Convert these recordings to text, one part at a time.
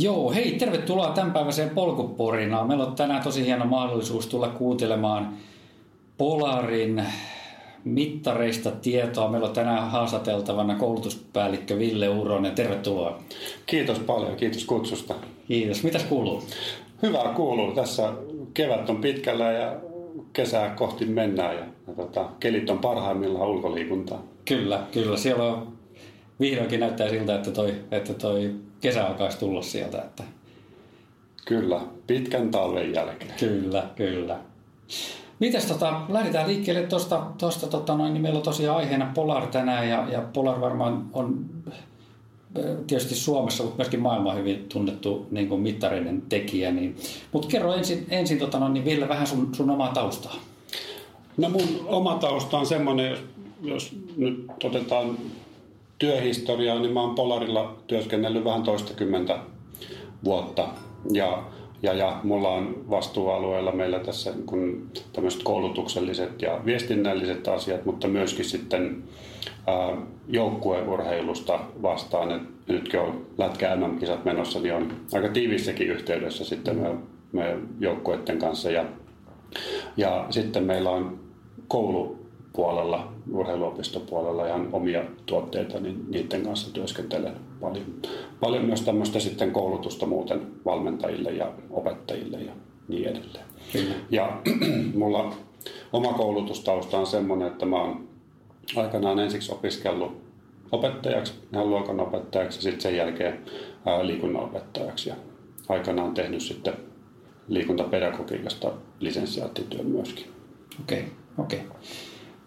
Joo, hei, tervetuloa tämänpäiväiseen polkuporinaan. Meillä on tänään tosi hieno mahdollisuus tulla kuuntelemaan Polarin mittareista tietoa. Meillä on tänään haastateltavana koulutuspäällikkö Ville Uronen. Tervetuloa. Kiitos paljon, kiitos kutsusta. Kiitos. Mitäs kuuluu? Hyvää kuuluu. Tässä kevät on pitkällä ja kesää kohti mennään ja, ja tota, kelit on parhaimmillaan ulkoliikuntaa. Kyllä, kyllä. Siellä on vihdoinkin näyttää siltä, että toi, että toi kesä alkaisi tulla sieltä. Että... Kyllä, pitkän talven jälkeen. Kyllä, kyllä. Mites tota, lähdetään liikkeelle tuosta, tosta, tota noin, niin meillä on tosiaan aiheena Polar tänään ja, ja Polar varmaan on tietysti Suomessa, mutta myöskin maailman hyvin tunnettu niin kuin mittareiden tekijä. Niin. Mutta kerro ensin, ensin tota noin, niin Ville, vähän sun, sun omaa taustaa. No mun oma tausta on semmoinen, jos, jos nyt otetaan työhistoriaa, niin mä oon Polarilla työskennellyt vähän toistakymmentä vuotta. Ja, ja, ja mulla on vastuualueella meillä tässä kun tämmöiset koulutukselliset ja viestinnälliset asiat, mutta myöskin sitten ää, joukkueurheilusta vastaan. Et nytkin on lätkä MM-kisat menossa, niin on aika tiivissäkin yhteydessä sitten meidän, meidän joukkueiden kanssa. Ja, ja sitten meillä on koulu puolella, urheiluopistopuolella ihan omia tuotteita, niin niiden kanssa työskentelen paljon. Paljon myös tämmöistä sitten koulutusta muuten valmentajille ja opettajille ja niin edelleen. Kyllä. Ja mulla oma koulutustausta on semmoinen, että mä oon aikanaan ensiksi opiskellut opettajaksi, ihan luokan opettajaksi ja sitten sen jälkeen liikunnanopettajaksi. Ja aikanaan tehnyt sitten liikuntapedagogiikasta lisenssiaattityön myöskin. Okei, okay, okei. Okay.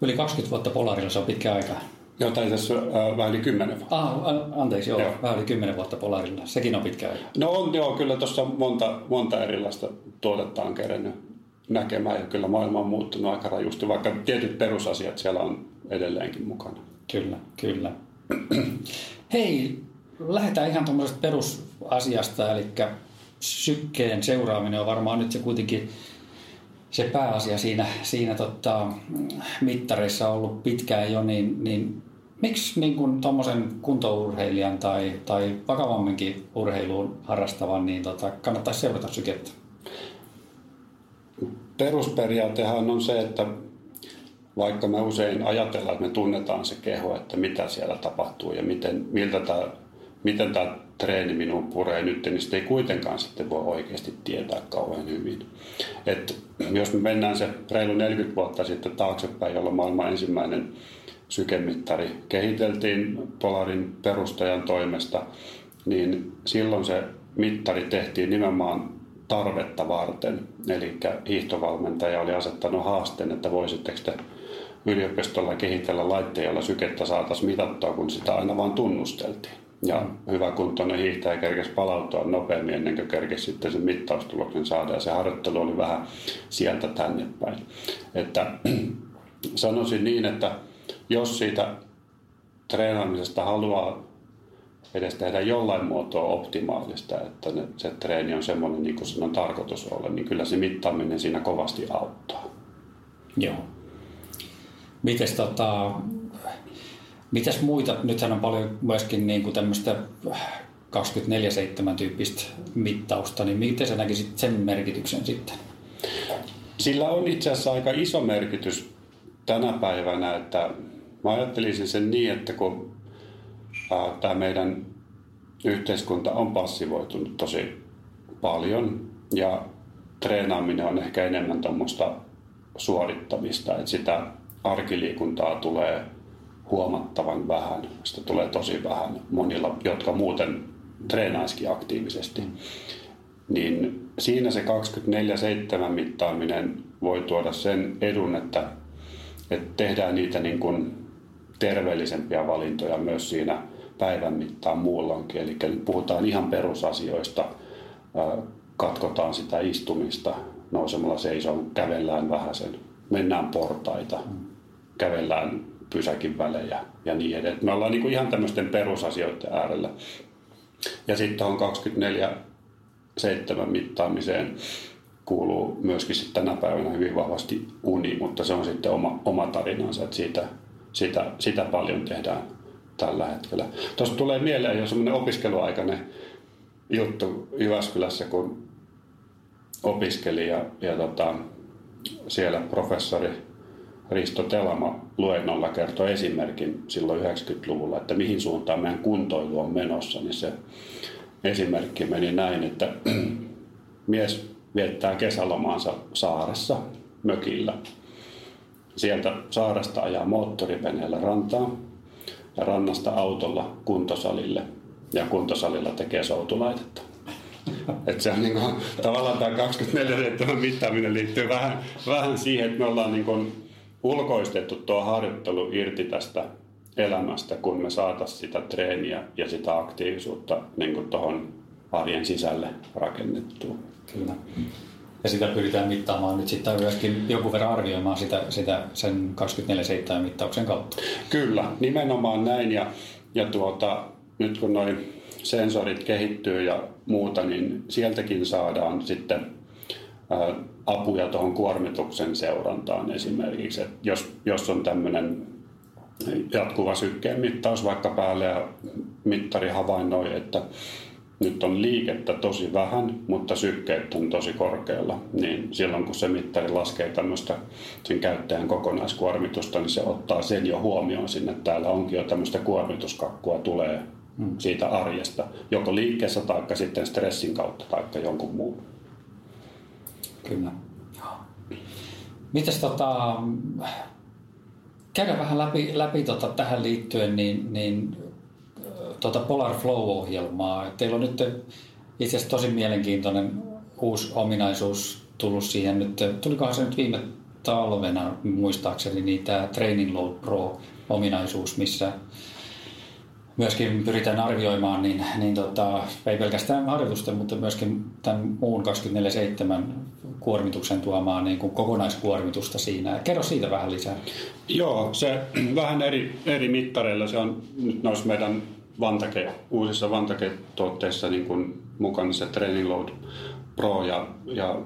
Yli 20 vuotta Polarilla, se on pitkä aika. Joo, tai tässä äh, vähän yli 10 vuotta. Ah, anteeksi, joo, joo, vähän yli 10 vuotta Polarilla. Sekin on pitkä aika. No on joo, kyllä tuossa monta, monta erilaista tuotetta on kerennyt näkemään ja kyllä maailma on muuttunut aika rajusti, vaikka tietyt perusasiat siellä on edelleenkin mukana. Kyllä, kyllä. Hei, lähdetään ihan tuommoisesta perusasiasta, eli sykkeen seuraaminen on varmaan nyt se kuitenkin se pääasia siinä, siinä tota, mittareissa on ollut pitkään jo, niin, niin miksi niin tuommoisen kuntourheilijan tai, tai vakavamminkin urheiluun harrastavan, niin tota, kannattaisi seurata sykettä? Perusperiaatehan on se, että vaikka me usein ajatellaan, että me tunnetaan se keho, että mitä siellä tapahtuu ja miten, miltä tämä miten tämä treeni minun puree nyt, niin sitä ei kuitenkaan sitten voi oikeasti tietää kauhean hyvin. Et jos me mennään se reilu 40 vuotta sitten taaksepäin, jolloin maailman ensimmäinen sykemittari kehiteltiin Polarin perustajan toimesta, niin silloin se mittari tehtiin nimenomaan tarvetta varten. Eli hiihtovalmentaja oli asettanut haasteen, että voisitteko te yliopistolla kehitellä laitteella jolla sykettä saataisiin mitattua, kun sitä aina vaan tunnusteltiin. Ja hyvä kuntoinen hiihtäjä kerkesi palautua nopeammin ennen kuin kerkesi sitten sen mittaustuloksen saada. Ja se harjoittelu oli vähän sieltä tänne päin. Että sanoisin niin, että jos siitä treenaamisesta haluaa edes tehdä jollain muotoa optimaalista, että se treeni on semmoinen niin kuin sen on tarkoitus olla, niin kyllä se mittaaminen siinä kovasti auttaa. Joo. Mites tota, Mitäs muita? Nythän on paljon myöskin niin kuin tämmöistä 24-7 tyyppistä mittausta, niin miten sä näkisit sen merkityksen sitten? Sillä on itse asiassa aika iso merkitys tänä päivänä, että mä ajattelisin sen niin, että kun tämä meidän yhteiskunta on passivoitunut tosi paljon ja treenaaminen on ehkä enemmän tuommoista suorittamista, että sitä arkiliikuntaa tulee huomattavan vähän. Sitä tulee tosi vähän monilla, jotka muuten treenaisikin aktiivisesti. Niin siinä se 24-7 mittaaminen voi tuoda sen edun, että, että tehdään niitä niin kuin terveellisempiä valintoja myös siinä päivän mittaan muullankin. Eli puhutaan ihan perusasioista, katkotaan sitä istumista nousemalla seisoon, kävellään vähän sen, mennään portaita, kävellään pysäkin välejä ja niin edelleen. Me ollaan niin ihan tämmöisten perusasioiden äärellä. Ja sitten on 24-7 mittaamiseen kuuluu myöskin sitten tänä päivänä hyvin vahvasti uni, mutta se on sitten oma, oma tarinansa, että siitä, sitä, sitä paljon tehdään tällä hetkellä. Tuosta tulee mieleen jo semmoinen opiskeluaikainen juttu Jyväskylässä, kun opiskelin ja, ja tota, siellä professori Risto Telama luennolla kertoi esimerkin silloin 90-luvulla, että mihin suuntaan meidän kuntoilu on menossa, niin se esimerkki meni näin, että mies viettää kesälomaansa saaressa mökillä. Sieltä saaresta ajaa moottoriveneellä rantaan ja rannasta autolla kuntosalille ja kuntosalilla tekee soutulaitetta. Et se on niin kuin, tavallaan tämä 24 mittaaminen liittyy vähän, vähän siihen, että me ollaan niin kuin ulkoistettu tuo harjoittelu irti tästä elämästä, kun me saataisiin sitä treeniä ja sitä aktiivisuutta niin tuohon arjen sisälle rakennettua. Kyllä. Ja sitä pyritään mittaamaan nyt sitten myöskin jonkun verran arvioimaan sitä, sitä sen 24-7 mittauksen kautta. Kyllä, nimenomaan näin. Ja, ja tuota, nyt kun noin sensorit kehittyy ja muuta, niin sieltäkin saadaan sitten apuja tuohon kuormituksen seurantaan esimerkiksi. Et jos, jos on tämmöinen jatkuva sykkeen mittaus vaikka päälle ja mittari havainnoi, että nyt on liikettä tosi vähän, mutta sykkeet on tosi korkealla, niin silloin kun se mittari laskee tämmöistä sen käyttäjän kokonaiskuormitusta, niin se ottaa sen jo huomioon sinne. että Täällä onkin jo tämmöistä kuormituskakkua tulee hmm. siitä arjesta, joko liikkeessä tai sitten stressin kautta tai jonkun muun. Kyllä. Mites tota, käydään vähän läpi, läpi tota tähän liittyen, niin, niin tota Polar Flow-ohjelmaa. Teillä on nyt itse asiassa tosi mielenkiintoinen uusi ominaisuus tullut siihen nyt. Tulikohan se nyt viime talvena muistaakseni, niin tämä Training Load Pro-ominaisuus, missä myöskin pyritään arvioimaan, niin, niin tota, ei pelkästään harjoitusten, mutta myöskin tämän muun 24-7 kuormituksen tuomaa niin kuin kokonaiskuormitusta siinä. Kerro siitä vähän lisää. Joo, se vähän eri, eri mittareilla. Se on nyt noissa meidän Vantake, uusissa Vantake-tuotteissa niin kuin mukana se Training Load Pro ja, ja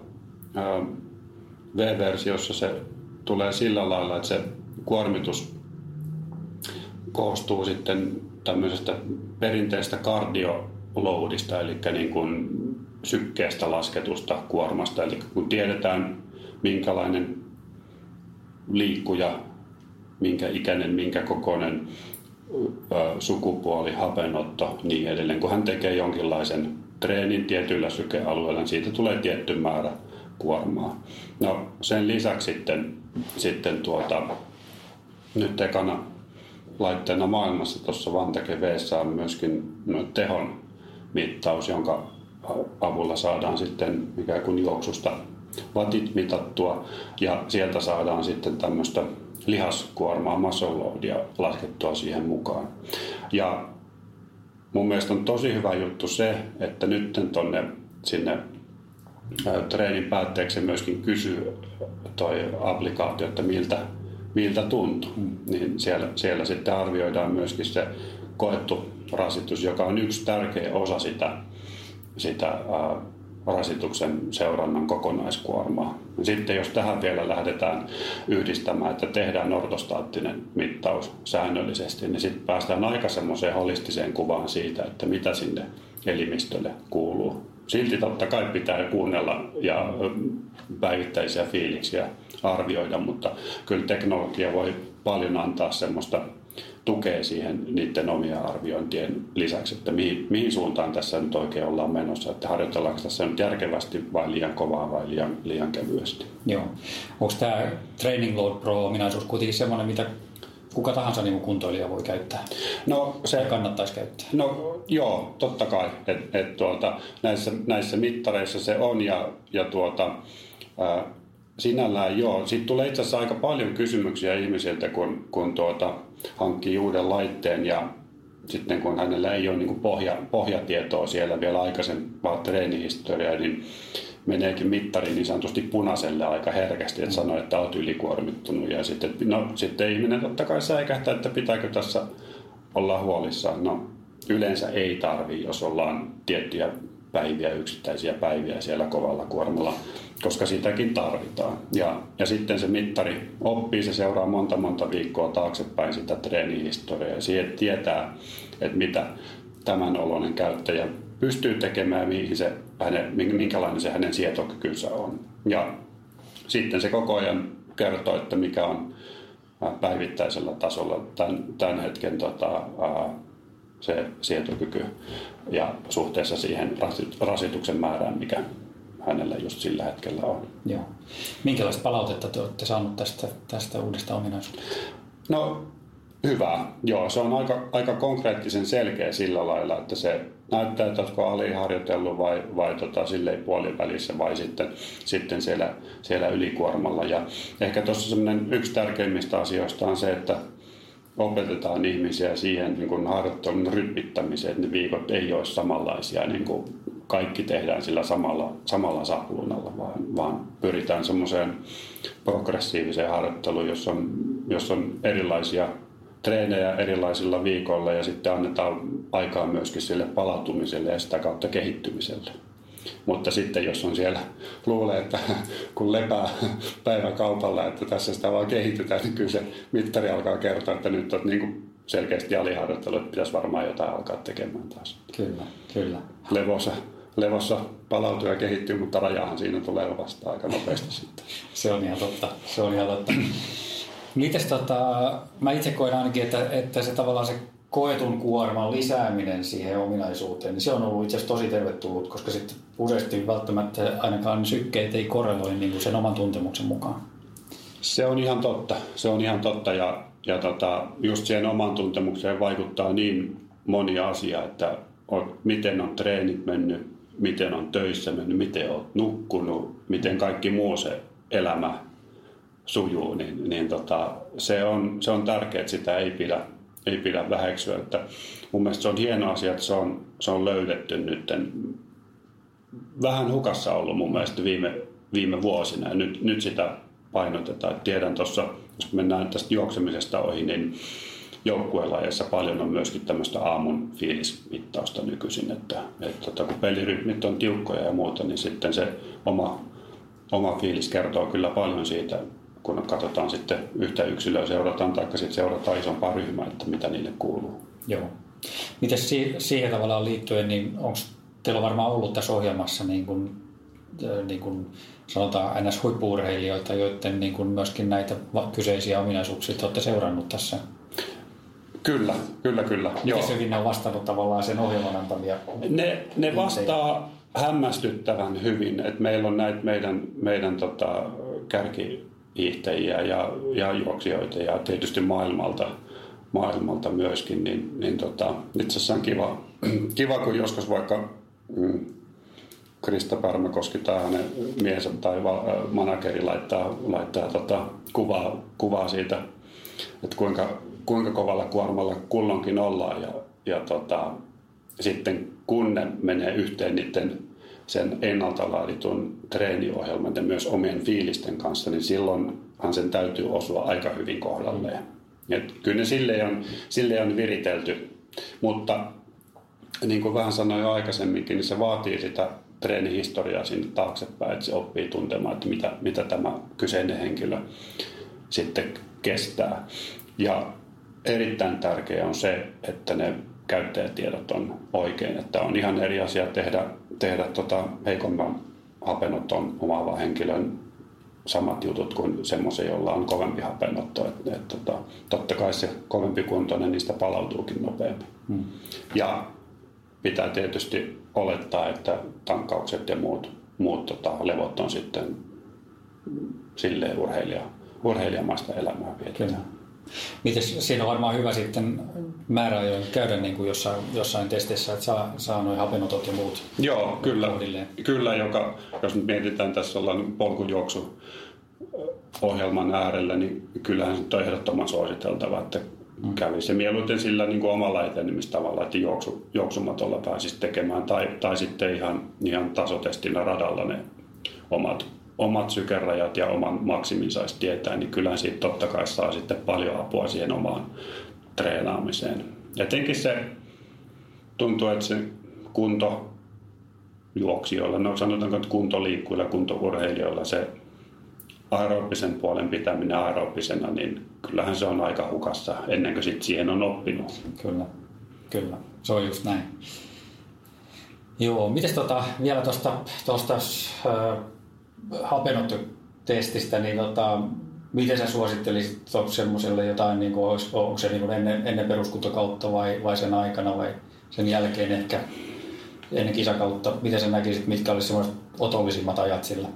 V-versiossa se tulee sillä lailla, että se kuormitus koostuu sitten tämmöisestä perinteistä kardioloadista, eli niin kuin sykkeestä lasketusta kuormasta. Eli kun tiedetään, minkälainen liikkuja, minkä ikäinen, minkä kokoinen sukupuoli, hapenotto, niin edelleen. Kun hän tekee jonkinlaisen treenin tietyillä sykealueilla, niin siitä tulee tietty määrä kuormaa. No sen lisäksi sitten, sitten tuota, nyt ekana laitteena maailmassa tuossa Vantake v on myöskin tehon mittaus, jonka avulla saadaan sitten ikään kuin juoksusta vatit mitattua ja sieltä saadaan sitten tämmöistä lihaskuormaa, muscle laskettua siihen mukaan. Ja mun mielestä on tosi hyvä juttu se, että nyt tonne sinne treenin päätteeksi myöskin kysyy toi applikaatio, että miltä, miltä tuntuu. Mm. Niin siellä, siellä sitten arvioidaan myöskin se koettu rasitus, joka on yksi tärkeä osa sitä, sitä ää, rasituksen seurannan kokonaiskuormaa. Sitten jos tähän vielä lähdetään yhdistämään, että tehdään ortostaattinen mittaus säännöllisesti, niin sitten päästään aika semmoiseen holistiseen kuvaan siitä, että mitä sinne elimistölle kuuluu. Silti totta kai pitää kuunnella ja päivittäisiä fiiliksiä arvioida, mutta kyllä teknologia voi paljon antaa semmoista tukee siihen niiden omia arviointien lisäksi, että mihin, mihin suuntaan tässä nyt oikein ollaan menossa, että harjoitellaanko tässä nyt järkevästi vai liian kovaa vai liian, liian kevyesti. Joo. Onko tämä Training Load Pro-ominaisuus kuitenkin semmoinen, mitä kuka tahansa niin kuntoilija voi käyttää? No se kannattaisi käyttää. No joo, totta kai. Et, et, tuota, näissä, näissä mittareissa se on ja, ja tuota, ää, sinällään joo. Sitten tulee itse asiassa aika paljon kysymyksiä ihmisiltä, kun, kun tuota, hankkii uuden laitteen ja sitten kun hänellä ei ole niin pohja, pohjatietoa siellä vielä aikaisempaa treenihistoriaa, niin meneekin mittari niin sanotusti punaiselle aika herkästi, että sanoo, että olet ylikuormittunut. Ja sitten, no, sitten ihminen totta kai säikähtää, että pitääkö tässä olla huolissaan. No, yleensä ei tarvi, jos ollaan tiettyjä päiviä, yksittäisiä päiviä siellä kovalla kuormalla, koska sitäkin tarvitaan. Ja, ja sitten se mittari oppii, se seuraa monta monta viikkoa taaksepäin sitä treenihistoriaa ja siihen tietää, että mitä tämän oloinen käyttäjä pystyy tekemään, mihin se, hänen, minkälainen se hänen sietokykynsä on. Ja sitten se koko ajan kertoo, että mikä on päivittäisellä tasolla tämän, tämän hetken tota, se sietokyky ja suhteessa siihen rasituksen määrään, mikä hänellä just sillä hetkellä on. Joo. Minkälaista palautetta te olette saaneet tästä, tästä uudesta ominaisuudesta? No hyvä. Joo, se on aika, aika konkreettisen selkeä sillä lailla, että se näyttää, että oletko aliharjoitellut vai, vai tota, silleen puolivälissä vai sitten, sitten siellä, siellä ylikuormalla. Ja ehkä tuossa yksi tärkeimmistä asioista on se, että opetetaan ihmisiä siihen niin kuin harjoittelun rytmittämiseen, että ne viikot ei ole samanlaisia, niin kuin kaikki tehdään sillä samalla, samalla sapluunalla, vaan, vaan pyritään semmoiseen progressiiviseen harjoitteluun, jossa on, jossa on erilaisia treenejä erilaisilla viikoilla ja sitten annetaan aikaa myöskin sille palautumiselle ja sitä kautta kehittymiselle. Mutta sitten jos on siellä, luulee, että kun lepää päiväkaupalla, että tässä sitä vaan kehitytään, niin kyllä se mittari alkaa kertoa, että nyt on niin kuin selkeästi aliharjoittelu, että pitäisi varmaan jotain alkaa tekemään taas. Kyllä, kyllä. Levossa, levossa palautuu ja kehittyy, mutta rajahan siinä tulee vasta aika nopeasti sitten. Se on ihan totta. Se on ihan totta. Mites tota, mä itse koen ainakin, että, että se tavallaan se koetun kuorman lisääminen siihen ominaisuuteen, niin se on ollut itse asiassa tosi tervetullut, koska sitten useasti välttämättä ainakaan sykkeet ei korreloi niin kuin sen oman tuntemuksen mukaan. Se on ihan totta. Se on ihan totta ja, ja tota, just siihen oman tuntemukseen vaikuttaa niin moni asia, että on, miten on treenit mennyt, miten on töissä mennyt, miten on nukkunut, miten kaikki muu se elämä sujuu, niin, niin tota, se, on, se on tärkeää, että sitä ei pidä, ei pidä väheksyä. Että mun mielestä se on hieno asia, että se on, se on löydetty nyt vähän hukassa ollut mun mielestä viime, viime vuosina ja nyt, nyt sitä painotetaan. Tiedän tuossa, jos mennään tästä juoksemisesta ohi, niin joukkuelajeissa paljon on myöskin tämmöistä aamun fiilismittausta nykyisin, että, että tota, kun pelirytmit on tiukkoja ja muuta, niin sitten se oma, oma fiilis kertoo kyllä paljon siitä, kun katsotaan sitten yhtä yksilöä seurataan tai sitten seurataan isompaa ryhmää, että mitä niille kuuluu. Joo. Miten siihen tavallaan liittyen, niin onko teillä on varmaan ollut tässä ohjelmassa niin kuin, niin kuin sanotaan NS-huippuurheilijoita, joiden niin kuin myöskin näitä kyseisiä ominaisuuksia olette seurannut tässä? Kyllä, kyllä, kyllä. Miten Joo. hyvin ne on vastannut tavallaan sen ohjelman antamia? Ne, ne vastaa hämmästyttävän hyvin, että meillä on näitä meidän, meidän tota, kärki hiihtäjiä ja, ja juoksijoita ja tietysti maailmalta, maailmalta myöskin, niin, niin tota, itse asiassa on kiva, kiva, kun joskus vaikka Krista Pärmäkoski tai hänen miensä tai va, manageri laittaa, laittaa tota, kuvaa, kuvaa siitä, että kuinka, kuinka kovalla kuormalla kullonkin ollaan ja, ja tota, sitten kun ne menee yhteen niiden sen ennalta laaditun treeniohjelman ja myös omien fiilisten kanssa, niin silloinhan sen täytyy osua aika hyvin kohdalleen. Et kyllä ne silleen on, silleen on viritelty, mutta niin kuin vähän sanoin jo aikaisemminkin, niin se vaatii sitä treenihistoriaa sinne taaksepäin, että se oppii tuntemaan, että mitä, mitä tämä kyseinen henkilö sitten kestää. Ja erittäin tärkeää on se, että ne käyttäjätiedot on oikein. Että on ihan eri asia tehdä, tehdä tota heikomman hapenoton omaavan henkilön samat jutut kuin semmoisen, jolla on kovempi hapenotto. Et, et, tota, totta kai se kovempi kuntoinen niistä palautuukin nopeammin. Hmm. Ja pitää tietysti olettaa, että tankkaukset ja muut, muut tota, levot on sitten silleen urheilija, urheilijamaista elämää vietetään. Miten siinä on varmaan hyvä sitten määräajoin käydä niin kuin jossain, jossain testissä, että saa, saa noin hapenotot ja muut Joo, kyllä. Kyllä, joka, jos nyt mietitään, tässä ollaan polkujuoksu ohjelman äärellä, niin kyllähän se on ehdottoman suositeltava, että mm. kävisi mieluiten sillä niin kuin omalla etenemistavalla, että juoksu, juoksumatolla pääsisi tekemään tai, tai sitten ihan, ihan tasotestinä radalla ne omat omat sykerajat ja oman maksimin saisi tietää, niin kyllähän siitä totta kai saa sitten paljon apua siihen omaan treenaamiseen. Etenkin se tuntuu, että se kunto juoksijoilla, no sanotaanko, että kuntoliikkuilla, kuntourheilijoilla se aerobisen puolen pitäminen aerobisena, niin kyllähän se on aika hukassa ennen kuin sit siihen on oppinut. Kyllä, kyllä. Se on just näin. Joo, miten tota, vielä tuosta tosta, äh, hapenottotestistä, niin tota, miten sä suosittelisit semmoiselle jotain, niin kuin, onko se niin kuin ennen, ennen peruskuntokautta vai, vai sen aikana vai sen jälkeen ehkä ennen kisakautta? Miten sä näkisit, mitkä olisivat otollisimmat ajat sillä?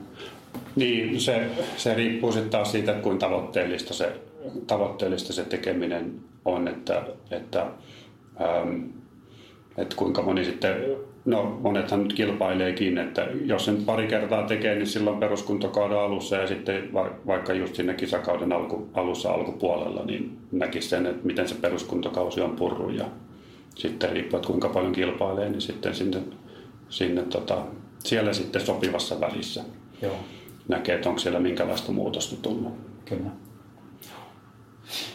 Niin, se, se riippuu sitten taas siitä, että kuinka tavoitteellista se, tavoitteellista se tekeminen on, että, että, ähm, että kuinka moni sitten, no monethan nyt kilpaileekin, että jos sen pari kertaa tekee, niin silloin peruskuntokauden alussa ja sitten vaikka just sinne kisakauden alku, alussa alkupuolella, niin näkisi sen, että miten se peruskuntokausi on purru ja sitten riippuu, että kuinka paljon kilpailee, niin sitten sinne, sinne tota, siellä sitten sopivassa välissä. Joo näkee, että onko siellä minkälaista muutosta tullut. Kyllä.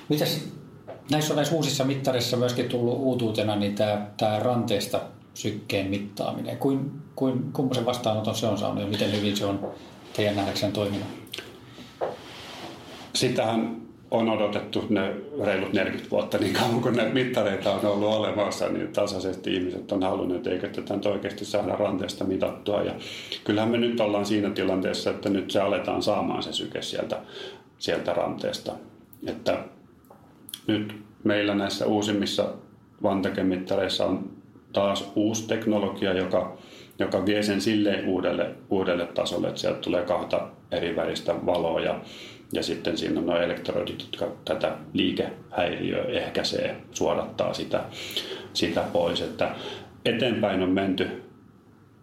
Mitäs näissä on näissä uusissa mittareissa myöskin tullut uutuutena niin tämä, tämä ranteesta sykkeen mittaaminen. Kuin, kuin, kummoisen vastaanoton se on saanut ja miten hyvin se on teidän nähdäkseen toiminut? Sitähän on odotettu ne reilut 40 vuotta niin kauan kun näitä mittareita on ollut olemassa, niin tasaisesti ihmiset on halunneet, että eikö tätä nyt oikeasti saada ranteesta mitattua. Ja kyllähän me nyt ollaan siinä tilanteessa, että nyt se aletaan saamaan se syke sieltä, sieltä ranteesta. Että nyt meillä näissä uusimmissa vantakemittareissa on taas uusi teknologia, joka, joka vie sen silleen uudelle, uudelle tasolle, että sieltä tulee kahta eri väristä valoa ja ja sitten siinä on nuo elektrodit, jotka tätä liikehäiriöä ehkäisee, suodattaa sitä, sitä pois. Että eteenpäin on menty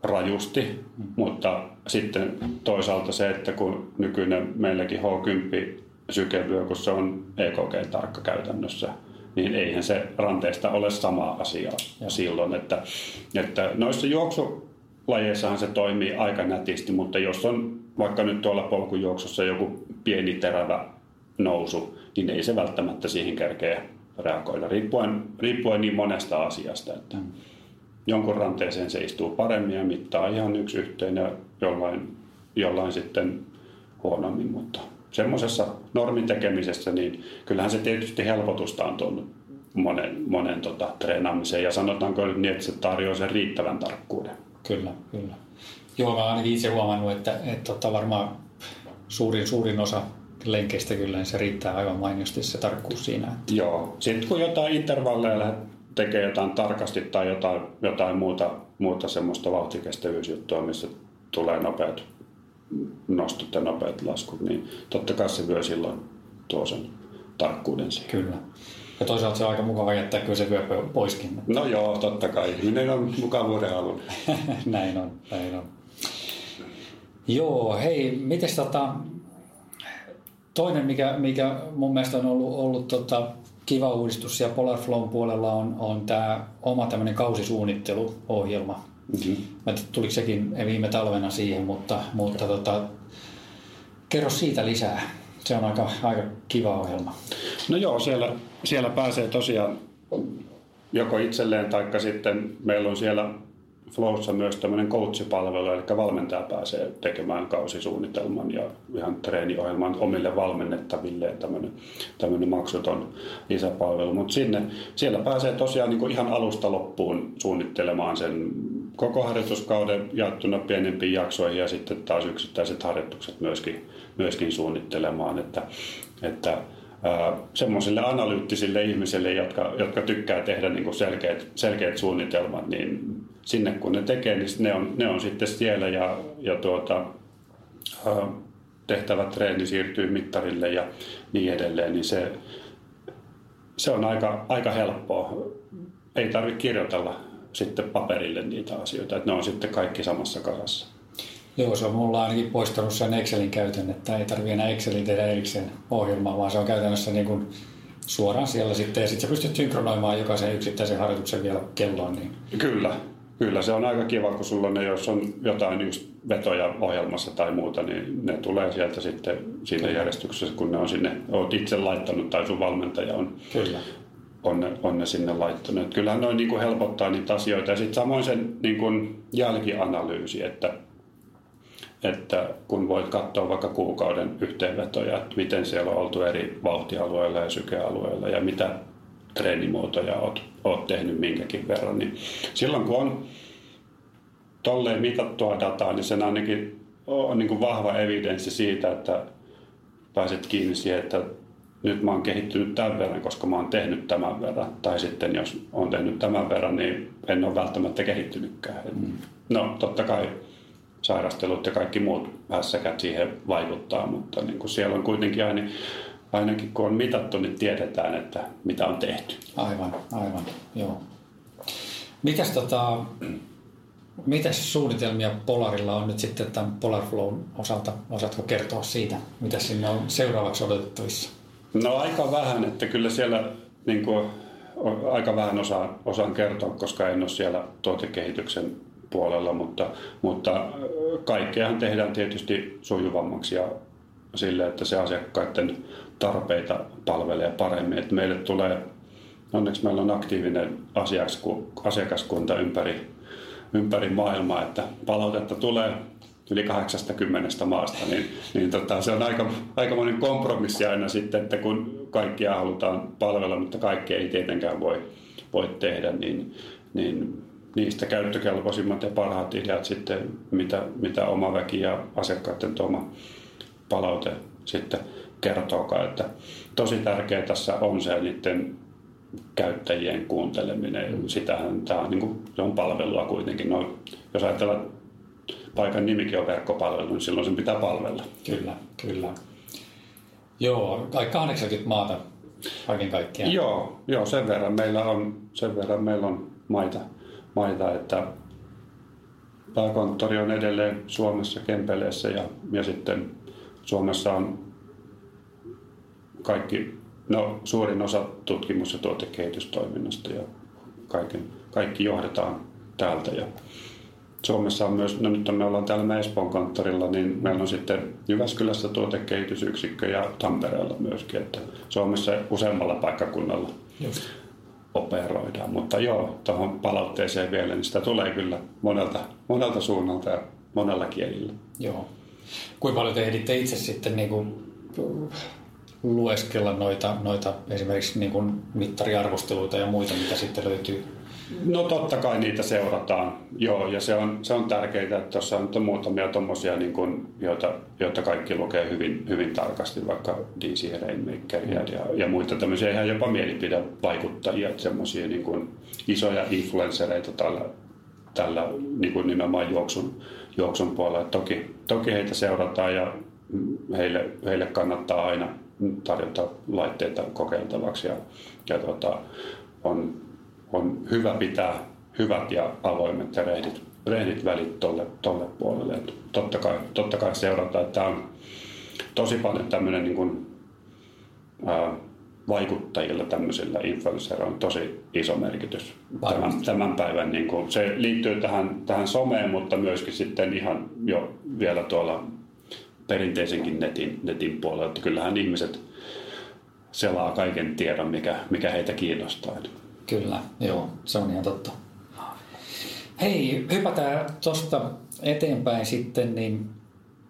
rajusti, mutta sitten toisaalta se, että kun nykyinen meilläkin H10 sykevyö, kun se on EKG-tarkka käytännössä, niin eihän se ranteesta ole sama asia ja silloin, että, että noissa juoksulajeissahan se toimii aika nätisti, mutta jos on vaikka nyt tuolla polkujuoksussa joku pieni terävä nousu, niin ei se välttämättä siihen kerkeä reagoida, riippuen, riippuen niin monesta asiasta, että mm. jonkun ranteeseen se istuu paremmin ja mittaa ihan yksi yhteen ja jollain, jollain sitten huonommin, mutta semmoisessa normin tekemisessä, niin kyllähän se tietysti helpotusta on tuonut monen, monen tota, treenaamiseen ja sanotaanko niin, että se tarjoaa sen riittävän tarkkuuden. Kyllä, kyllä. Joo, mä ainakin itse huomannut, että, että tota varmaan suurin, suurin osa lenkeistä kyllä niin se riittää aivan mainiosti se tarkkuus siinä. Että... Joo, sitten kun jotain intervalleja tekee jotain tarkasti tai jotain, jotain muuta, muuta semmoista vauhtikestävyysjuttua, missä tulee nopeat nostot ja nopeat laskut, niin totta kai se vyö silloin tuo sen tarkkuuden siihen. Kyllä. Ja toisaalta se on aika mukava jättää kyllä se vyö poiskin. No joo, totta kai. Ihminen on mukavuuden halunnut. näin on, näin on. Joo, hei, miten tota, toinen, mikä, mikä mun mielestä on ollut, ollut tota, kiva uudistus siellä Polarflown puolella on, on tämä oma tämmöinen kausisuunnitteluohjelma. Mm-hmm. Mä en tuliko sekin viime talvena siihen, mutta, mutta tota, kerro siitä lisää. Se on aika, aika kiva ohjelma. No joo, siellä, siellä pääsee tosiaan joko itselleen tai sitten meillä on siellä Flowssa myös tämmöinen coachipalvelu, eli valmentaja pääsee tekemään kausisuunnitelman ja ihan treeniohjelman omille valmennettaville tämmöinen, tämmöinen maksuton lisäpalvelu. Mutta sinne, siellä pääsee tosiaan niin ihan alusta loppuun suunnittelemaan sen koko harjoituskauden jaettuna pienempiin jaksoihin ja sitten taas yksittäiset harjoitukset myöskin, myöskin suunnittelemaan, että, että semmoisille analyyttisille ihmisille, jotka, jotka tykkää tehdä niin selkeät, selkeät suunnitelmat, niin sinne kun ne tekee, niin ne on, ne on sitten siellä ja, ja tuota, tehtävä treeni siirtyy mittarille ja niin edelleen, niin se, se on aika, aika helppoa. Ei tarvitse kirjoitella sitten paperille niitä asioita, että ne on sitten kaikki samassa kasassa. Joo, se on mulla ainakin poistanut sen Excelin käytön, että ei tarvitse enää Excelin tehdä erikseen ohjelmaa, vaan se on käytännössä niin kuin suoraan siellä sitten, ja sitten sä pystyt synkronoimaan jokaisen yksittäisen harjoituksen vielä kelloon. Niin... Kyllä, kyllä se on aika kiva, kun sulla ne, jos on jotain just vetoja ohjelmassa tai muuta, niin ne tulee sieltä sitten siinä järjestyksessä, kun ne on sinne, oot itse laittanut tai sun valmentaja on, kyllä. on, ne, on ne sinne laittanut. Kyllähän noin niin kuin helpottaa niitä asioita ja sitten samoin sen niin kuin jälkianalyysi, että että kun voit katsoa vaikka kuukauden yhteenvetoja, että miten siellä on oltu eri vauhtialueilla ja sykealueilla ja mitä treenimuotoja olet, olet tehnyt minkäkin verran, niin silloin kun on tolleen mitattua dataa, niin sen ainakin on niin kuin vahva evidenssi siitä, että pääset kiinni siihen, että nyt mä oon kehittynyt tämän verran, koska mä oon tehnyt tämän verran. Tai sitten jos oon tehnyt tämän verran, niin en ole välttämättä kehittynytkään. Mm. No totta kai sairastelut ja kaikki muut hässäkät siihen vaikuttaa, mutta niin kuin siellä on kuitenkin aina, ainakin kun on mitattu, niin tiedetään, että mitä on tehty. Aivan, aivan, joo. Mitäs tota, Mitäs suunnitelmia Polarilla on nyt sitten tämän Polarflown osalta? Osaatko kertoa siitä, mitä sinne on seuraavaksi odotettavissa? No aika vähän, että kyllä siellä niin kuin, aika vähän osaan, osaan kertoa, koska en ole siellä tuotekehityksen puolella, mutta, mutta kaikkeahan tehdään tietysti sujuvammaksi ja sille, että se asiakkaiden tarpeita palvelee paremmin. Että meille tulee, onneksi meillä on aktiivinen asiakaskunta ympäri ympäri maailmaa, että palautetta tulee yli 80 maasta, niin, niin tota, se on aika, aikamoinen kompromissi aina sitten, että kun kaikkia halutaan palvella, mutta kaikkea ei tietenkään voi, voi tehdä, niin, niin niistä käyttökelpoisimmat ja parhaat ideat sitten, mitä, mitä oma väki ja asiakkaiden tuoma palaute sitten kertookaan. Että tosi tärkeää tässä on se niiden käyttäjien kuunteleminen. Sitähän tämä on, niin kuin, se on palvelua kuitenkin. No, jos ajatellaan, paikan nimikin on verkkopalvelu, niin silloin sen pitää palvella. Kyllä, kyllä. Joo, kai 80 maata kaiken kaikkiaan. Joo, joo sen, verran meillä on, sen verran meillä on maita, maita että pääkonttori on edelleen Suomessa Kempeleessä ja, ja sitten Suomessa on kaikki No suurin osa tutkimus- ja tuotekehitystoiminnasta ja kaiken, kaikki johdetaan täältä. Ja Suomessa on myös, no nyt me ollaan täällä Espoon konttorilla, niin meillä on sitten Jyväskylässä tuotekehitysyksikkö ja Tampereella myöskin, että Suomessa useammalla paikkakunnalla Just. operoidaan. Mutta joo, tuohon palautteeseen vielä, niin sitä tulee kyllä monelta, monelta suunnalta ja monella kielillä. Joo. Kuinka paljon te ehditte itse sitten niin kuin lueskella noita, noita esimerkiksi niin kuin mittariarvosteluita ja muita, mitä sitten löytyy? No totta kai niitä seurataan, joo, ja se on, se on tärkeää, että tuossa on muutamia tuommoisia, niin joita, joita kaikki lukee hyvin, hyvin tarkasti, vaikka DC Rainmakeria ja, ja muita tämmöisiä ihan jopa mielipidevaikuttajia, semmoisia niin isoja influenssereita tällä, tällä niin kuin nimenomaan juoksun, juoksun puolella. Toki, toki heitä seurataan ja heille, heille kannattaa aina tarjota laitteita kokeiltavaksi ja, ja tota, on, on hyvä pitää hyvät ja avoimet ja rehdit, rehdit välit tolle, tolle puolelle. Et totta, kai, totta kai seurata, että tämä on tosi paljon tämmöinen niin kuin, ää, vaikuttajilla tämmöisillä influenceilla on tosi iso merkitys tämän, tämän päivän. Niin kuin, se liittyy tähän, tähän someen, mutta myöskin sitten ihan jo vielä tuolla perinteisenkin netin, netin puolella. Että kyllähän ihmiset selaa kaiken tiedon, mikä, mikä heitä kiinnostaa. Kyllä, joo, se on ihan totta. Hei, hypätään tuosta eteenpäin sitten, niin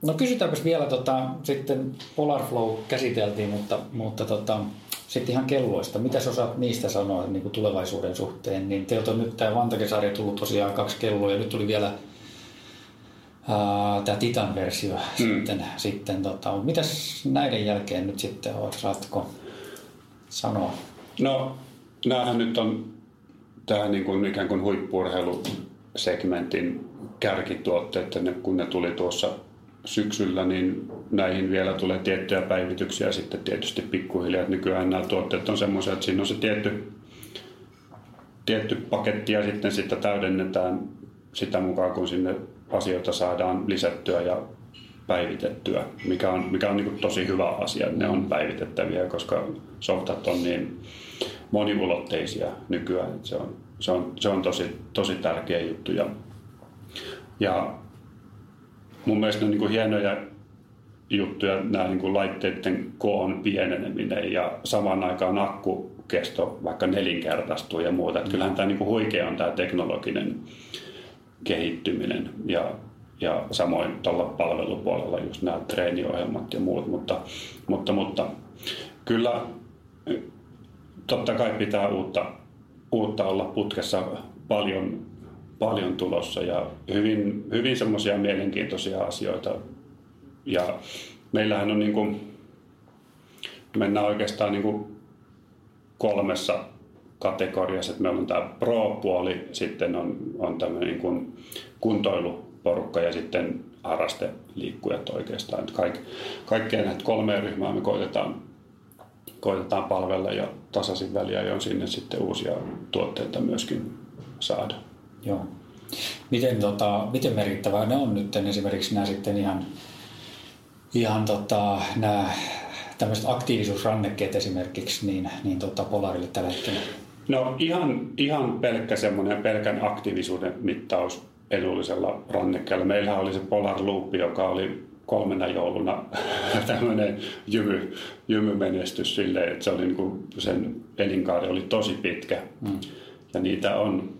no kysytäänpäs vielä tota, sitten Polarflow käsiteltiin, mutta, mutta tota, sitten ihan kelloista. Mitä osaat niistä sanoa niin kuin tulevaisuuden suhteen? Niin teiltä on nyt tämä Vantage-sarja tullut tosiaan kaksi kelloa ja nyt tuli vielä tämä Titan-versio mm. sitten. sitten tota, mitäs näiden jälkeen nyt sitten oot, saatko sanoa? No, näähän nyt on tämä niin kuin ikään kuin huippurheilusegmentin kärkituotteet, kun ne tuli tuossa syksyllä, niin näihin vielä tulee tiettyjä päivityksiä sitten tietysti pikkuhiljaa. Nykyään nämä tuotteet on semmoisia, että siinä on se tietty, tietty paketti ja sitten sitä täydennetään sitä mukaan, kun sinne asioita saadaan lisättyä ja päivitettyä, mikä on, mikä on niin tosi hyvä asia. Ne on päivitettäviä, koska softat on niin moniulotteisia nykyään. Se on, se on, se on tosi, tosi tärkeä juttu. Ja, ja mun mielestä on niin hienoja juttuja nämä niin laitteiden koon pieneneminen ja samaan aikaan akkukesto vaikka nelinkertaistuu ja muuta. Että kyllähän tämä niin huikea on tämä teknologinen kehittyminen ja, ja samoin tuolla palvelupuolella just nämä treeniohjelmat ja muut, mutta, mutta, mutta kyllä totta kai pitää uutta, uutta olla putkessa paljon paljon tulossa ja hyvin, hyvin semmoisia mielenkiintoisia asioita. Ja meillähän on niin kuin, mennään oikeastaan niin kuin kolmessa kategoriassa, että meillä on tämä pro-puoli, sitten on, on tämmöinen niin kuin kuntoiluporukka ja sitten harrasteliikkujat oikeastaan. Kaik, kaikkea näitä kolmea ryhmää me koitetaan, koitetaan palvella ja tasaisin väliä on sinne sitten uusia tuotteita myöskin saada. Joo. Miten, tota, miten merkittävää ne on nyt esimerkiksi nämä sitten ihan, ihan tota, nämä tämmöiset aktiivisuusrannekkeet esimerkiksi niin, niin tota Polarille tällä hetkellä? No ihan, ihan pelkkä semmoinen pelkän aktiivisuuden mittaus edullisella rannekkeella. Meillähän oli se Polar Loop, joka oli kolmena jouluna tämmöinen jymy, jymymenestys silleen, että se oli niin kuin sen elinkaari oli tosi pitkä. Mm. Ja niitä on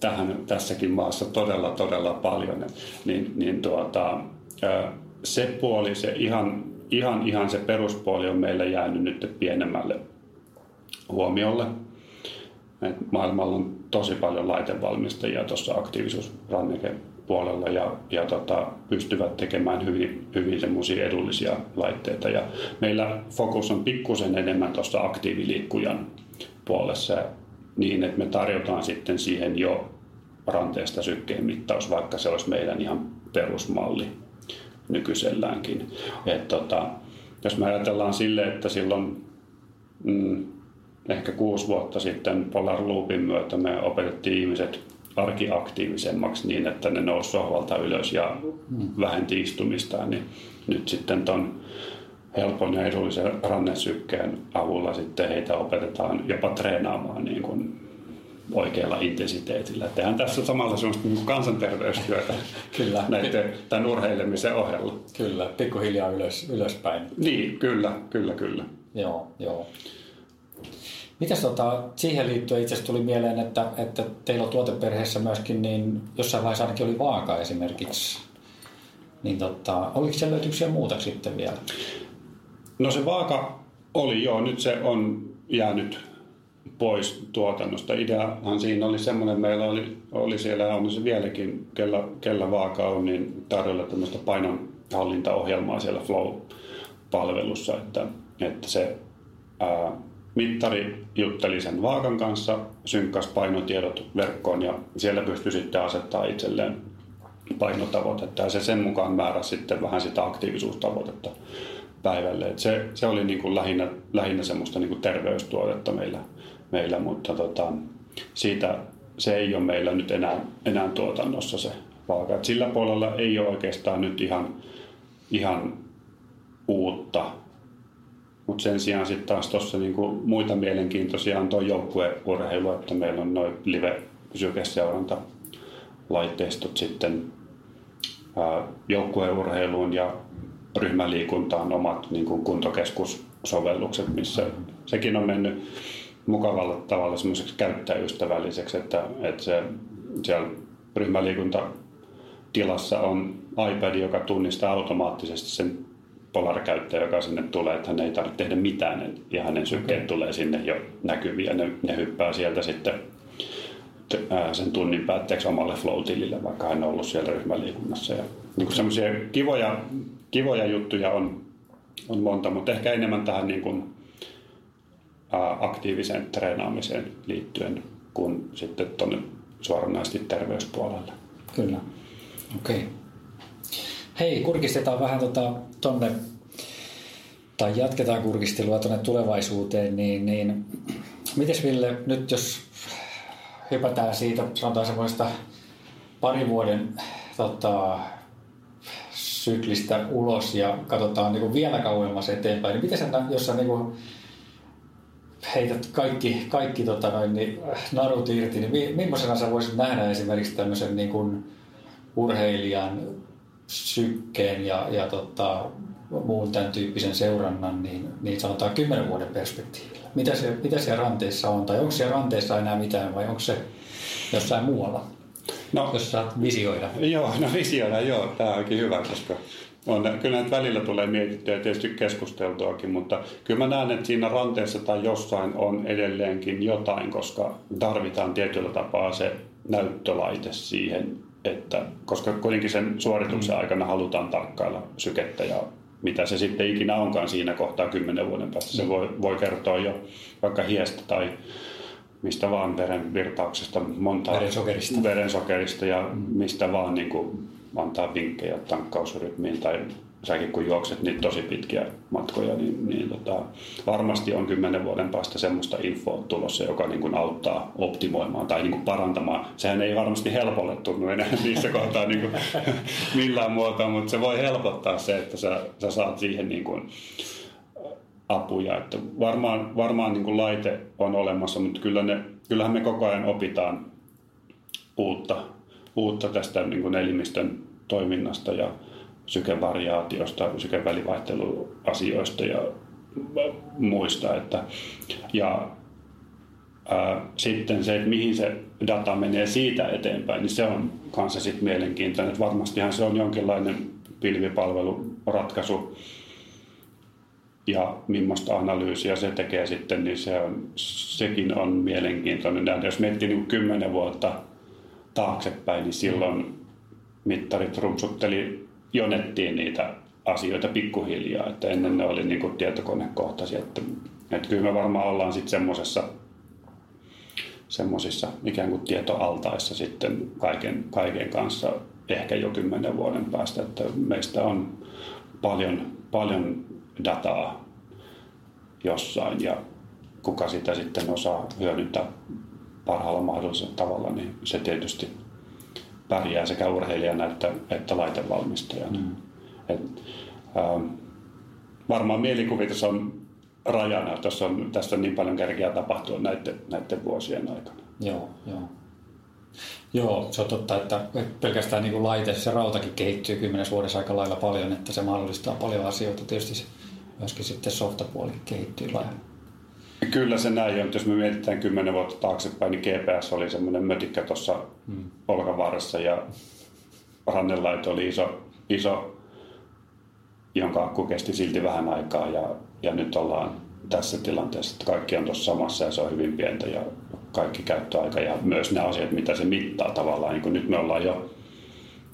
tähän, tässäkin maassa todella, todella paljon. Niin, niin tuota, se puoli, se ihan, ihan, ihan se peruspuoli on meillä jäänyt nyt pienemmälle huomiolle. Et maailmalla on tosi paljon laitevalmistajia tuossa aktiivisuusranneke puolella ja, ja tota, pystyvät tekemään hyvin, hyvin semmoisia edullisia laitteita. Ja meillä fokus on pikkusen enemmän tuossa aktiiviliikkujan puolessa niin, että me tarjotaan sitten siihen jo ranteesta sykkeen mittaus, vaikka se olisi meidän ihan perusmalli nykyiselläänkin. Et tota, jos me ajatellaan sille, että silloin mm, ehkä kuusi vuotta sitten Polar Loopin myötä me opetettiin ihmiset arkiaktiivisemmaksi niin, että ne nousi sohvalta ylös ja mm. vähenti istumistaan, niin nyt sitten ton helpon ja edullisen rannesykkeen avulla sitten heitä opetetaan jopa treenaamaan niin kuin oikealla intensiteetillä. Tehdään tässä samalla sellaista niin kansanterveystyötä kyllä. näiden, tämän urheilemisen ohella. Kyllä, pikkuhiljaa ylös, ylöspäin. Niin, kyllä, kyllä, kyllä. Joo, joo. Mitäs tota, siihen liittyen itse tuli mieleen, että, että teillä on tuoteperheessä myöskin, niin jossain vaiheessa ainakin oli vaaka esimerkiksi. Niin tota, oliko siellä löytyksiä muuta sitten vielä? No se vaaka oli joo, nyt se on jäänyt pois tuotannosta. Ideahan siinä oli semmoinen, meillä oli, oli siellä, on se vieläkin, kellä, kellä vaaka on, niin tarjolla tämmöistä painonhallintaohjelmaa siellä Flow-palvelussa, että, että se ää, mittari jutteli sen vaakan kanssa, synkkas painotiedot verkkoon ja siellä pystyi sitten asettaa itselleen painotavoitetta ja se sen mukaan määrä sitten vähän sitä aktiivisuustavoitetta päivälle. Se, se oli niin kuin lähinnä, lähinnä semmoista niin kuin terveystuotetta meillä, meillä mutta tota, siitä se ei ole meillä nyt enää, enää tuotannossa se vaaka. Et sillä puolella ei ole oikeastaan nyt ihan, ihan uutta mutta sen sijaan sitten taas tuossa niinku muita mielenkiintoisia on tuo joukkueurheilu, että meillä on noin live-sykeseuranta laitteistot sitten joukkueurheiluun ja ryhmäliikuntaan omat niin kuin kuntokeskussovellukset, missä sekin on mennyt mukavalla tavalla semmoiseksi käyttäjäystävälliseksi, että, että se, siellä ryhmäliikunta tilassa on iPad, joka tunnistaa automaattisesti sen Polar-käyttäjä, joka sinne tulee, että hän ei tarvitse tehdä mitään ja hänen sykkeet okay. tulee sinne jo näkyviin ja ne, ne hyppää sieltä sitten sen tunnin päätteeksi omalle flow-tilille, vaikka hän on ollut siellä ryhmäliikunnassa. Ja niin kuin semmoisia kivoja, kivoja juttuja on, on monta, mutta ehkä enemmän tähän niin kuin, ää, aktiiviseen treenaamiseen liittyen kuin sitten tuonne suoranaisesti terveyspuolelle. Kyllä. Okei. Okay. Hei, kurkistetaan vähän tota, tonne, tai jatketaan kurkistelua tuonne tulevaisuuteen, niin, niin mites Ville, nyt jos hypätään siitä, sanotaan semmoista parin vuoden tota, syklistä ulos ja katsotaan niin kuin vielä kauemmas eteenpäin, niin miten sä, jos sä niin kuin heität kaikki, kaikki tota noin, niin narut irti, niin millaisena sä voisit nähdä esimerkiksi tämmöisen niin kuin urheilijan sykkeen ja, ja tota, muun tämän tyyppisen seurannan, niin, niin sanotaan kymmenen vuoden perspektiivillä. Mitä, se, mitä siellä ranteessa on, tai onko siellä ranteessa enää mitään, vai onko se jossain muualla, no, jos saat visioida? Joo, no visioida, joo, tämä onkin hyvä, koska on, kyllä näitä välillä tulee mietittyä ja tietysti keskusteltuakin, mutta kyllä mä näen, että siinä ranteessa tai jossain on edelleenkin jotain, koska tarvitaan tietyllä tapaa se näyttölaite siihen, että, koska kuitenkin sen suorituksen aikana halutaan tarkkailla sykettä ja mitä se sitten ikinä onkaan siinä kohtaa kymmenen vuoden päästä. Se voi, voi kertoa jo vaikka hiestä tai mistä vaan verenvirtauksesta, monta verensokerista, verensokerista ja mistä vaan niin kuin antaa vinkkejä tankkausrytmiin tai säkin kun juokset niitä tosi pitkiä matkoja, niin, niin tota, varmasti on kymmenen vuoden päästä semmoista infoa tulossa, joka niin kuin auttaa optimoimaan tai niin kuin parantamaan. Sehän ei varmasti helpolle tunnu enää niissä kohtaa niin kuin millään muotoa, mutta se voi helpottaa se, että sä, sä saat siihen niin kuin apuja. Että varmaan varmaan niin kuin laite on olemassa, mutta kyllä ne, kyllähän me koko ajan opitaan uutta, uutta tästä niin kuin elimistön toiminnasta ja sykevariaatiosta, sykevälivaihteluasioista ja muista. Että, ja ää, sitten se, että mihin se data menee siitä eteenpäin, niin se on kanssa sitten mielenkiintoinen. Että varmastihan se on jonkinlainen pilvipalveluratkaisu ja millaista analyysiä se tekee sitten, niin se on, sekin on mielenkiintoinen. Ja jos miettii niin kymmenen vuotta taaksepäin, niin silloin mittarit rumsutteli jonettiin niitä asioita pikkuhiljaa, että ennen ne oli niin kuin tietokonekohtaisia. Että, että kyllä me varmaan ollaan sitten semmoisessa semmoisissa ikään kuin tietoaltaissa sitten kaiken, kaiken kanssa ehkä jo kymmenen vuoden päästä, että meistä on paljon, paljon dataa jossain ja kuka sitä sitten osaa hyödyntää parhaalla mahdollisella tavalla, niin se tietysti pärjää sekä urheilijana että, että laitevalmistajana. Mm. Et, ähm, varmaan mielikuvitus on rajana, tässä on, tässä on niin paljon kerkeä tapahtua näiden, näiden vuosien aikana. Joo, joo. Joo, se on totta, että pelkästään niin kuin laite, se rautakin kehittyy kymmenes vuodessa aika lailla paljon, että se mahdollistaa paljon asioita. Tietysti myöskin sitten softapuoli kehittyy. Kyllä se näin on. Jos me mietitään kymmenen vuotta taaksepäin, niin GPS oli semmoinen mötikkä tuossa hmm. olkavarressa ja rannenlaito oli iso, iso, jonka akku kesti silti vähän aikaa ja, ja nyt ollaan tässä tilanteessa, että kaikki on tuossa samassa ja se on hyvin pientä ja kaikki käyttöaika ja myös ne asiat, mitä se mittaa tavallaan. Niin nyt me ollaan jo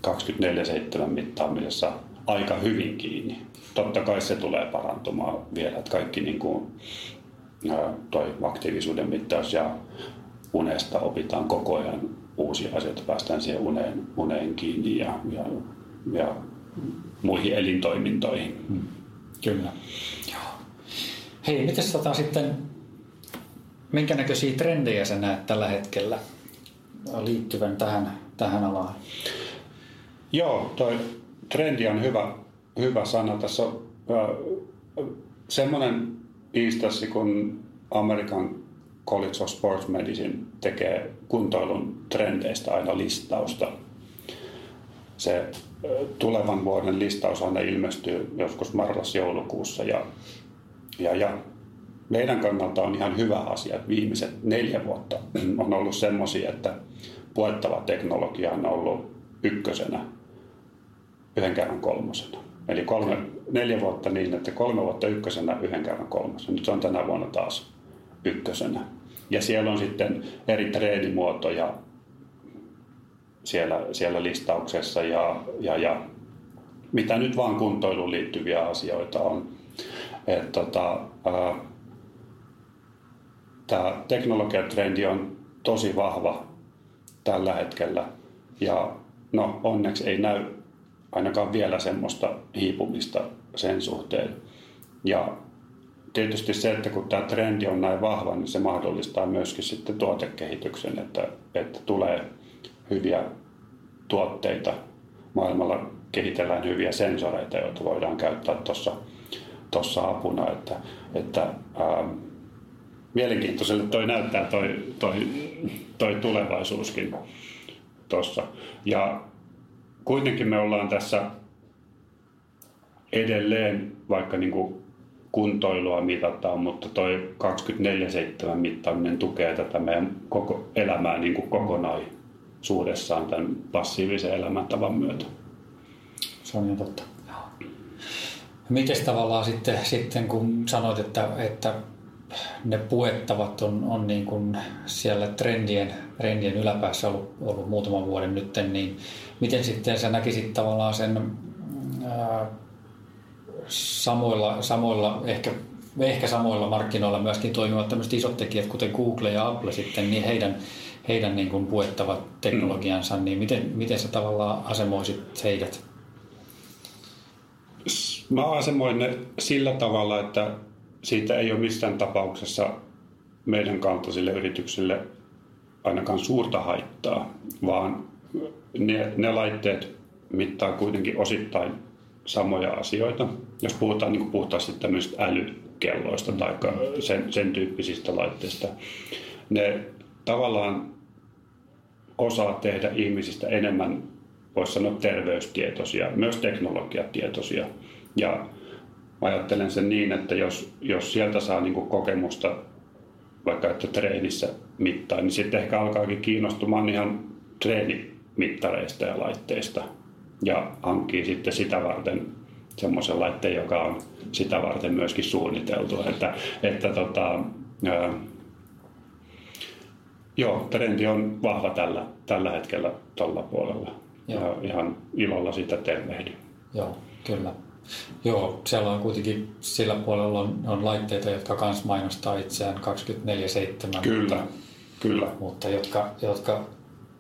24-7 mittaamisessa aika hyvin kiinni. Totta kai se tulee parantumaan vielä, että kaikki niin kuin toi aktiivisuuden mittaus ja unesta opitaan koko ajan uusia asioita, päästään siihen uneen, uneen kiinni ja, ja, ja muihin elintoimintoihin. Hmm. Kyllä. Joo. Hei, miten tota sitten, minkä näköisiä trendejä sä näet tällä hetkellä liittyvän tähän, tähän alaan? Joo, toi trendi on hyvä, hyvä sana. Tässä on äh, semmoinen instanssi kun American College of Sports Medicine tekee kuntoilun trendeistä aina listausta. Se tulevan vuoden listaus aina ilmestyy joskus marras-joulukuussa ja, ja, ja meidän kannalta on ihan hyvä asia, että viimeiset neljä vuotta on ollut semmoisia, että puettava teknologia on ollut ykkösenä yhden kerran kolmosena. Eli kolme, neljä vuotta niin, että kolme vuotta ykkösenä, yhden kerran kolmas. Nyt se on tänä vuonna taas ykkösenä. Ja siellä on sitten eri treenimuotoja siellä, siellä listauksessa ja, ja, ja mitä nyt vaan kuntoiluun liittyviä asioita on. Tota, Tämä teknologiatrendi on tosi vahva tällä hetkellä ja no onneksi ei näy ainakaan vielä semmoista hiipumista sen suhteen. Ja tietysti se, että kun tämä trendi on näin vahva, niin se mahdollistaa myöskin sitten tuotekehityksen, että, että tulee hyviä tuotteita. Maailmalla kehitellään hyviä sensoreita, joita voidaan käyttää tuossa tossa apuna. Että, että ää, mielenkiintoiselle toi näyttää toi, toi, toi tulevaisuuskin tuossa. Ja kuitenkin me ollaan tässä edelleen, vaikka niin kuin kuntoilua mitataan, mutta toi 24-7 mittaaminen tukee tätä meidän koko elämää niin kuin kokonaisuudessaan tämän passiivisen elämäntavan myötä. Se on jo totta. Miten tavallaan sitten, sitten kun sanoit, että, että ne puettavat on, on niin kuin siellä trendien, trendien yläpäässä ollut, ollut muutaman vuoden nyt, niin miten sitten sä näkisit tavallaan sen ää, samoilla, samoilla ehkä, ehkä samoilla markkinoilla myöskin toimivat tämmöiset isot tekijät, kuten Google ja Apple sitten, niin heidän, heidän niin kuin puettavat teknologiansa, mm. niin miten, miten sä tavallaan asemoisit heidät? Mä asemoin ne sillä tavalla, että siitä ei ole missään tapauksessa meidän kaltaisille yrityksille ainakaan suurta haittaa, vaan ne, ne laitteet mittaa kuitenkin osittain samoja asioita. Jos puhutaan niin puhtaasti tämmöisistä älykelloista tai sen, sen tyyppisistä laitteista, ne tavallaan osaa tehdä ihmisistä enemmän, voisi sanoa terveystietoisia, myös teknologiatietoisia. Ja ajattelen sen niin, että jos, jos sieltä saa niin kokemusta vaikka että treenissä mittaa, niin sitten ehkä alkaakin kiinnostumaan ihan treenimittareista ja laitteista ja hankkii sitten sitä varten semmoisen laitteen, joka on sitä varten myöskin suunniteltu. Että, että tota, ää, joo, trendi on vahva tällä, tällä hetkellä tuolla puolella. Joo. Ja ihan ilolla sitä tervehdin. Joo, kyllä. Joo, siellä on kuitenkin sillä puolella on, on laitteita, jotka myös mainostaa itseään 24-7. Kyllä, mutta, kyllä. Mutta jotka, jotka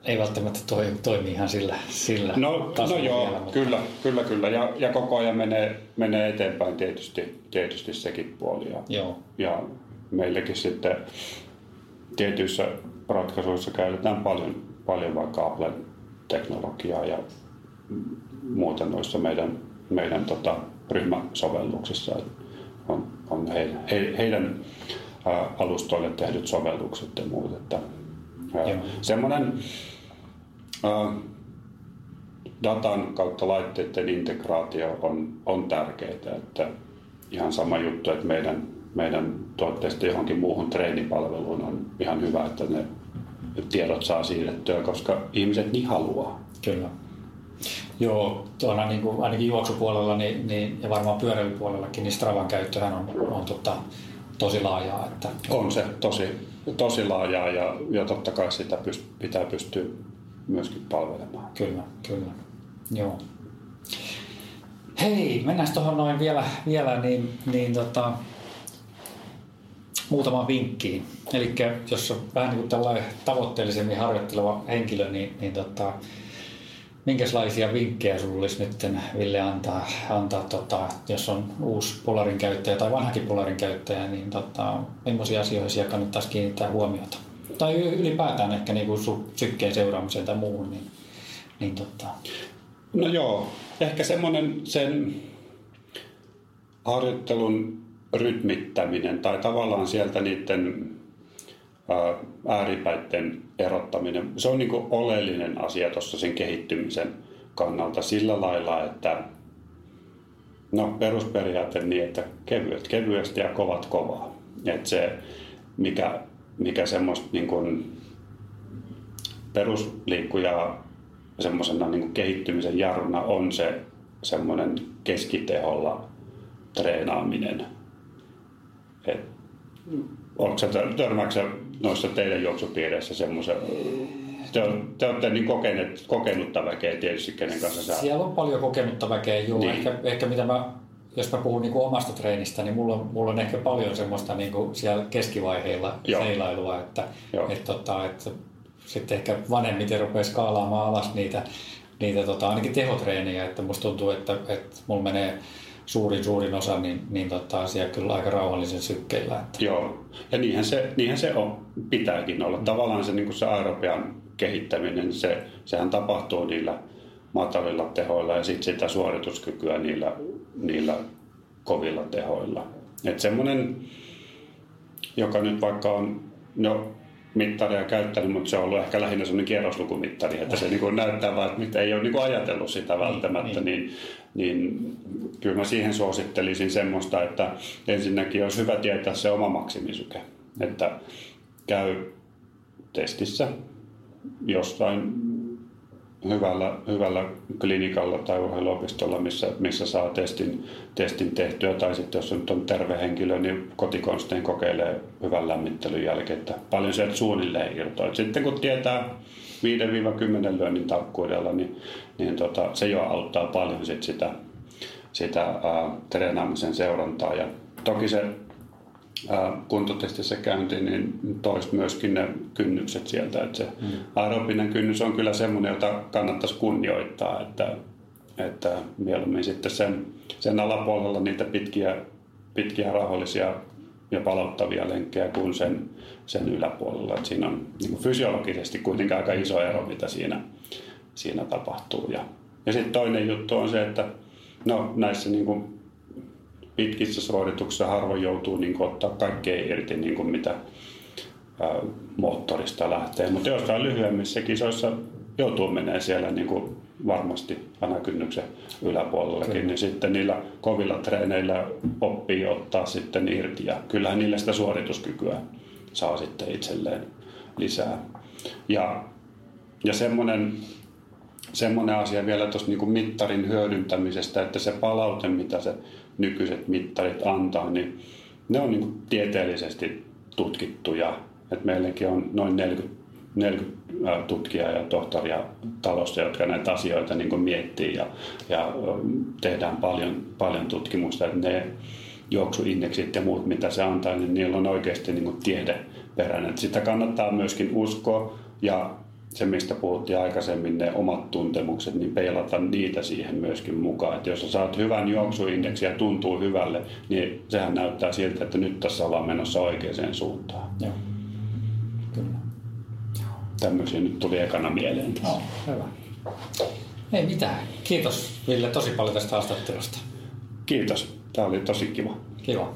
ei välttämättä toimi, toimi ihan sillä, sillä no, no joo, vielä, mutta... kyllä, kyllä, kyllä. Ja, ja koko ajan menee, menee eteenpäin tietysti, tietysti sekin puoli. Ja, joo. ja meilläkin sitten tietyissä ratkaisuissa käytetään paljon, paljon vaikka Applen teknologiaa ja muuta noissa meidän meidän tota, ryhmäsovelluksissa. On, on he, he, heidän ä, alustoille tehdyt sovellukset ja muut. Että, semmoinen datan kautta laitteiden integraatio on, on tärkeää. Että ihan sama juttu, että meidän, meidän tuotteista johonkin muuhun treenipalveluun on ihan hyvä, että ne tiedot saa siirrettyä, koska ihmiset niin haluaa. Kyllä. Joo, tuolla niin kuin, ainakin juoksupuolella niin, niin, ja varmaan pyöräilypuolellakin, niin Stravan käyttöhän on, on tota, tosi laajaa. Että... On se tosi, tosi laajaa ja, ja totta kai sitä pyst, pitää pystyä myöskin palvelemaan. Kyllä, kyllä. Joo. Hei, mennään tuohon noin vielä, vielä niin, niin tota, muutamaan vinkkiin. Eli jos on vähän niin kuin tällainen tavoitteellisemmin harjoitteleva henkilö, niin, niin tota, minkälaisia vinkkejä sinulla olisi nyt Ville antaa, antaa tota, jos on uusi Polarin käyttäjä tai vanhakin Polarin käyttäjä, niin tota, millaisia asioihin siellä kannattaisi kiinnittää huomiota? Tai ylipäätään ehkä niin kuin sykkeen seuraamiseen tai muuhun. Niin, niin tota. No joo, ehkä semmoinen sen harjoittelun rytmittäminen tai tavallaan sieltä niiden ääripäiden erottaminen, se on niin kuin oleellinen asia tuossa sen kehittymisen kannalta sillä lailla, että no perusperiaate niin, että kevyet kevyesti ja kovat kovaa. Että se, mikä, mikä semmoista niin kuin perusliikkuja semmoisena niin kehittymisen jarruna on se semmoinen keskiteholla treenaaminen. Et, onko se törmääksä noissa teidän juoksupiireissä semmoisen, te, te olette niin kokeneet, kokenutta väkeä tietysti, kenen kanssa sä... Siellä on paljon kokenutta väkeä, joo. Niin. Ehkä, ehkä mitä mä, jos mä puhun niin kuin omasta treenistä, niin mulla on, mulla on ehkä paljon semmoista niin kuin siellä keskivaiheilla joo. seilailua, että, että, tota, että sitten ehkä vanhemmiten rupeaa skaalaamaan alas niitä, niitä tota, ainakin tehotreenejä, että musta tuntuu, että, että mulla menee suurin, suurin osa, niin, niin tota, asia kyllä aika rauhallisen sykkeillä. Että. Joo, ja niinhän se, niinhän se on, pitääkin olla. Tavallaan se, niin se aerobian kehittäminen, se, sehän tapahtuu niillä matalilla tehoilla ja sitten sitä suorituskykyä niillä, niillä kovilla tehoilla. Että semmoinen, joka nyt vaikka on, no mittaria käyttänyt, mutta se on ollut ehkä lähinnä semmoinen kierroslukumittari, että se niin kuin näyttää vaan, että ei ole niin kuin ajatellut sitä niin, välttämättä, niin, niin, niin kyllä mä siihen suosittelisin semmoista, että ensinnäkin olisi hyvä tietää se oma maksimisyke, että käy testissä jossain hyvällä, hyvällä klinikalla tai urheiluopistolla, missä, missä saa testin, testin tehtyä. Tai sitten jos nyt on terve henkilö, niin kotikonstein kokeilee hyvän lämmittelyn jälkeen, että paljon sieltä suunnilleen irtoaa. Sitten kun tietää 5-10 lyönnin tarkkuudella, niin, niin tota, se jo auttaa paljon sit sitä, sitä ää, treenaamisen seurantaa. Ja toki se kuntotestissä käynti, niin toisi myöskin ne kynnykset sieltä. Että se mm. aerobinen kynnys on kyllä semmoinen, jota kannattaisi kunnioittaa, että, että mieluummin sitten sen, sen alapuolella niitä pitkiä, pitkiä rauhallisia ja palauttavia lenkkejä kuin sen, sen yläpuolella. Että siinä on niin kuin fysiologisesti kuitenkin aika iso ero, mitä siinä, siinä tapahtuu. Ja, ja sitten toinen juttu on se, että no, näissä niin kuin pitkissä suorituksissa harvoin joutuu niin kuin, ottaa kaikkea irti, niin kuin mitä ää, moottorista lähtee. Mutta jossain lyhyemmissä kisoissa joutuu menee siellä niin kuin varmasti anakynnyksen yläpuolellakin, Kyllä. niin sitten niillä kovilla treeneillä oppii ottaa sitten irti ja kyllähän niillä sitä suorituskykyä saa sitten itselleen lisää. Ja, ja semmoinen, semmoinen asia vielä tuosta niin mittarin hyödyntämisestä, että se palaute, mitä se nykyiset mittarit antaa, niin ne on niin kuin tieteellisesti tutkittuja. Et meilläkin on noin 40, 40 tutkijaa ja tohtoria talossa, jotka näitä asioita niin kuin miettii ja, ja tehdään paljon, paljon tutkimusta. Että ne juoksuindeksit ja muut, mitä se antaa, niin niillä on oikeasti niin kuin tiedeperäinen. Sitä kannattaa myöskin uskoa ja se, mistä puhuttiin aikaisemmin, ne omat tuntemukset, niin peilata niitä siihen myöskin mukaan. Että jos sä saat hyvän juoksuindeksi ja tuntuu hyvälle, niin sehän näyttää siltä, että nyt tässä ollaan menossa oikeaan suuntaan. Joo, kyllä. Tämmöisiä nyt tuli ekana mieleen. Joo, hyvä. Ei mitään. Kiitos Ville tosi paljon tästä haastattelusta. Kiitos. Tämä oli tosi kiva. Kiva.